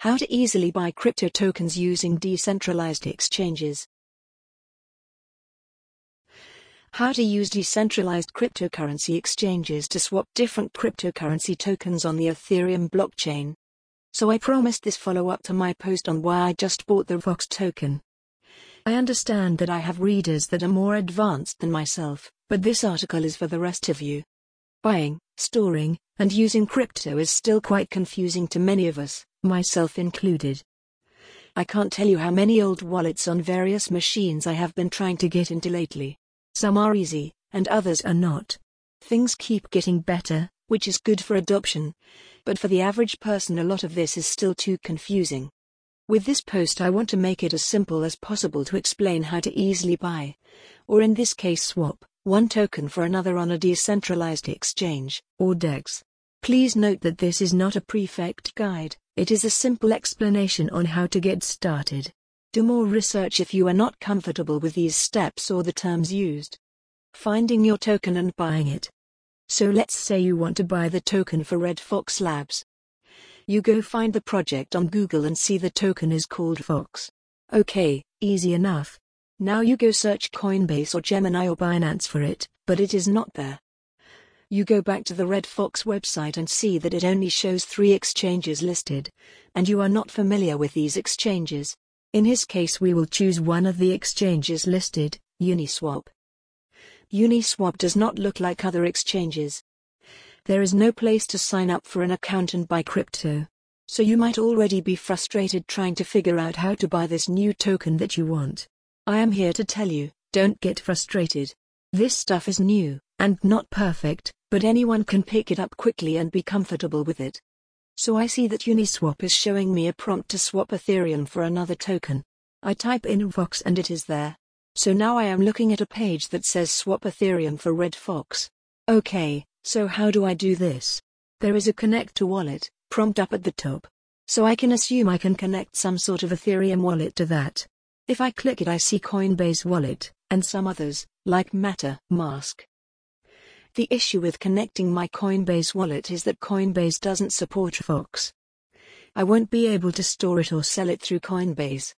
How to easily buy crypto tokens using decentralized exchanges. How to use decentralized cryptocurrency exchanges to swap different cryptocurrency tokens on the Ethereum blockchain. So I promised this follow up to my post on why I just bought the Vox token. I understand that I have readers that are more advanced than myself, but this article is for the rest of you. Buying, storing, and using crypto is still quite confusing to many of us, myself included. I can't tell you how many old wallets on various machines I have been trying to get into lately. Some are easy, and others are not. Things keep getting better, which is good for adoption, but for the average person, a lot of this is still too confusing. With this post, I want to make it as simple as possible to explain how to easily buy, or in this case, swap, one token for another on a decentralized exchange, or DEX. Please note that this is not a prefect guide, it is a simple explanation on how to get started. Do more research if you are not comfortable with these steps or the terms used. Finding your token and buying it. So let's say you want to buy the token for Red Fox Labs. You go find the project on Google and see the token is called Fox. Okay, easy enough. Now you go search Coinbase or Gemini or Binance for it, but it is not there. You go back to the Red Fox website and see that it only shows three exchanges listed, and you are not familiar with these exchanges. In his case, we will choose one of the exchanges listed, Uniswap. Uniswap does not look like other exchanges. There is no place to sign up for an account and buy crypto. So you might already be frustrated trying to figure out how to buy this new token that you want. I am here to tell you, don't get frustrated. This stuff is new, and not perfect, but anyone can pick it up quickly and be comfortable with it. So I see that Uniswap is showing me a prompt to swap Ethereum for another token. I type in Vox and it is there. So now I am looking at a page that says swap Ethereum for Red Fox. Okay, so how do I do this? There is a connect to wallet prompt up at the top. So I can assume I can connect some sort of Ethereum wallet to that. If I click it I see Coinbase wallet, and some others, like MetaMask. The issue with connecting my Coinbase wallet is that Coinbase doesn't support Fox. I won't be able to store it or sell it through Coinbase.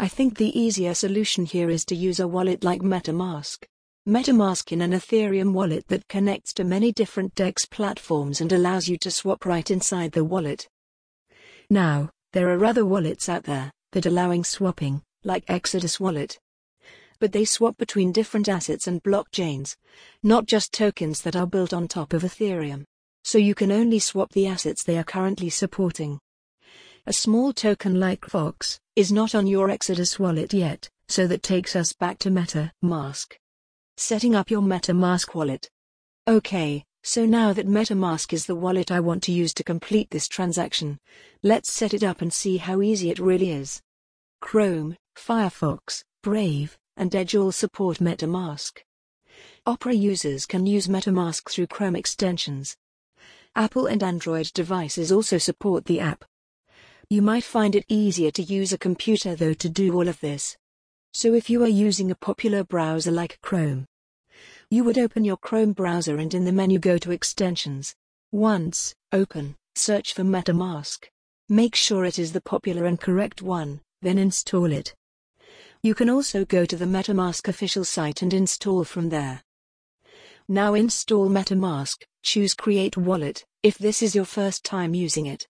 I think the easier solution here is to use a wallet like MetaMask. MetaMask in an Ethereum wallet that connects to many different DEX platforms and allows you to swap right inside the wallet. Now, there are other wallets out there that allowing swapping, like Exodus Wallet, but they swap between different assets and blockchains, not just tokens that are built on top of Ethereum. So you can only swap the assets they are currently supporting. A small token like Fox is not on your Exodus wallet yet, so that takes us back to MetaMask. Setting up your MetaMask wallet. Okay, so now that MetaMask is the wallet I want to use to complete this transaction, let's set it up and see how easy it really is. Chrome, Firefox, Brave, and Edge all support MetaMask. Opera users can use MetaMask through Chrome extensions. Apple and Android devices also support the app. You might find it easier to use a computer though to do all of this. So if you are using a popular browser like Chrome, you would open your Chrome browser and in the menu go to Extensions. Once open, search for MetaMask. Make sure it is the popular and correct one, then install it. You can also go to the MetaMask official site and install from there. Now install MetaMask, choose Create Wallet, if this is your first time using it.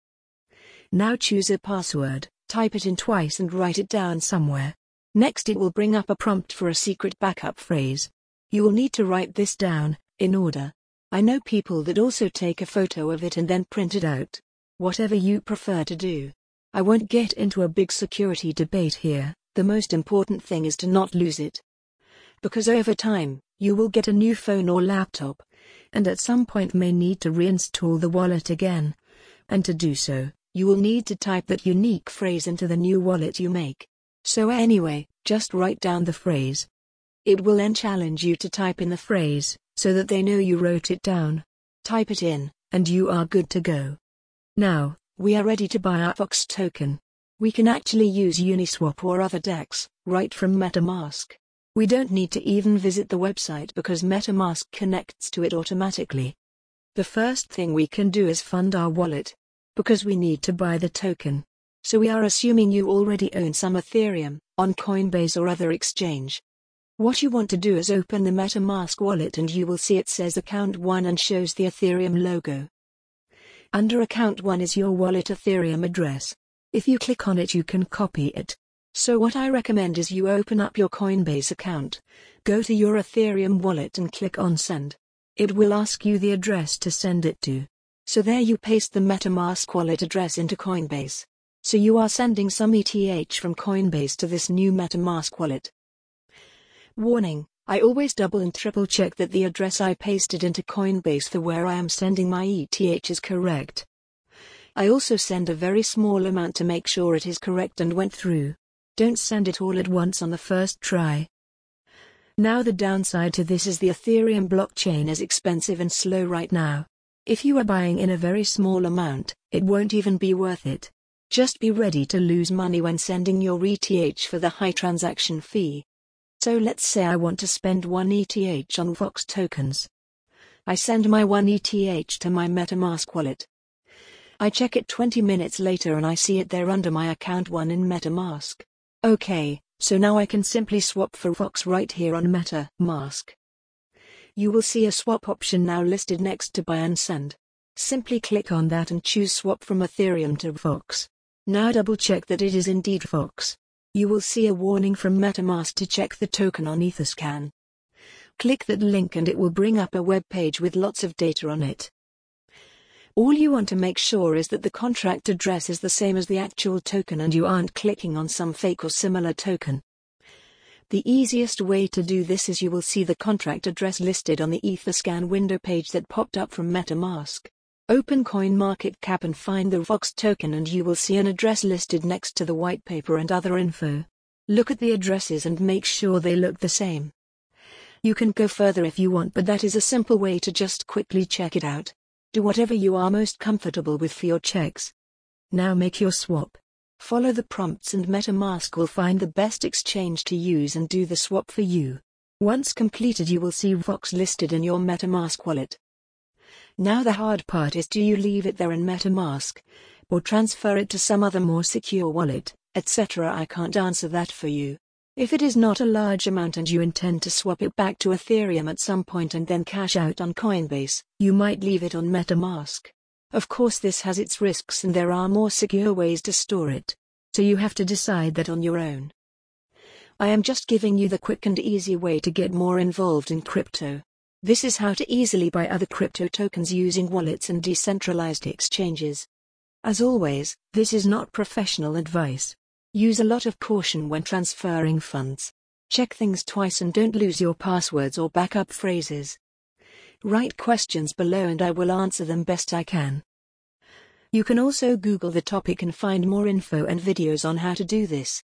Now choose a password, type it in twice and write it down somewhere. Next it will bring up a prompt for a secret backup phrase. You will need to write this down, in order. I know people that also take a photo of it and then print it out. Whatever you prefer to do. I won't get into a big security debate here. The most important thing is to not lose it. Because over time, you will get a new phone or laptop, and at some point may need to reinstall the wallet again. And to do so, you will need to type that unique phrase into the new wallet you make. So, anyway, just write down the phrase. It will then challenge you to type in the phrase, so that they know you wrote it down. Type it in, and you are good to go. Now, we are ready to buy our Fox token. We can actually use Uniswap or other DEX, right from MetaMask. We don't need to even visit the website because MetaMask connects to it automatically. The first thing we can do is fund our wallet. because we need to buy the token. So we are assuming you already own some Ethereum on Coinbase or other exchange. What you want to do is open the MetaMask wallet and you will see it says account 1 and shows the Ethereum logo. Under account 1 is your wallet Ethereum address. If you click on it you can copy it. So what I recommend is you open up your Coinbase account, go to your Ethereum wallet and click on send. It will ask you the address to send it to. So there you paste the MetaMask wallet address into Coinbase. So you are sending some ETH from Coinbase to this new MetaMask wallet. Warning, I always double and triple check that the address I pasted into Coinbase for where I am sending my ETH is correct. I also send a very small amount to make sure it is correct and went through. Don't send it all at once on the first try. Now the downside to this is the Ethereum blockchain is expensive and slow right now. If you are buying in a very small amount, it won't even be worth it. Just be ready to lose money when sending your ETH for the high transaction fee. So let's say I want to spend 1 ETH on Vox tokens. I send my 1 ETH to my MetaMask wallet. I check it 20 minutes later and I see it there under my account 1 in MetaMask. Okay, so now I can simply swap for Fox right here on MetaMask. You will see a swap option now listed next to buy and send. Simply click on that and choose swap from Ethereum to Fox. Now double check that it is indeed Fox. You will see a warning from MetaMask to check the token on Etherscan. Click that link and it will bring up a web page with lots of data on it. All you want to make sure is that the contract address is the same as the actual token and you aren't clicking on some fake or similar token. The easiest way to do this is you will see the contract address listed on the Etherscan window page that popped up from MetaMask. Open CoinMarketCap and find the Vox token and you will see an address listed next to the white paper and other info. Look at the addresses and make sure they look the same. You can go further if you want but that is a simple way to just quickly check it out. Do whatever you are most comfortable with for your checks. Now make your swap. Follow the prompts and MetaMask will find the best exchange to use and do the swap for you. Once completed you will see Vox listed in your MetaMask wallet. Now the hard part is do you leave it there in MetaMask, or transfer it to some other more secure wallet, etc. I can't answer that for you. If it is not a large amount and you intend to swap it back to Ethereum at some point and then cash out on Coinbase, you might leave it on MetaMask. Of course, this has its risks and there are more secure ways to store it. So you have to decide that on your own. I am just giving you the quick and easy way to get more involved in crypto. This is how to easily buy other crypto tokens using wallets and decentralized exchanges. As always, this is not professional advice. Use a lot of caution when transferring funds. Check things twice and don't lose your passwords or backup phrases. Write questions below and I will answer them best I can. You can also Google the topic and find more info and videos on how to do this.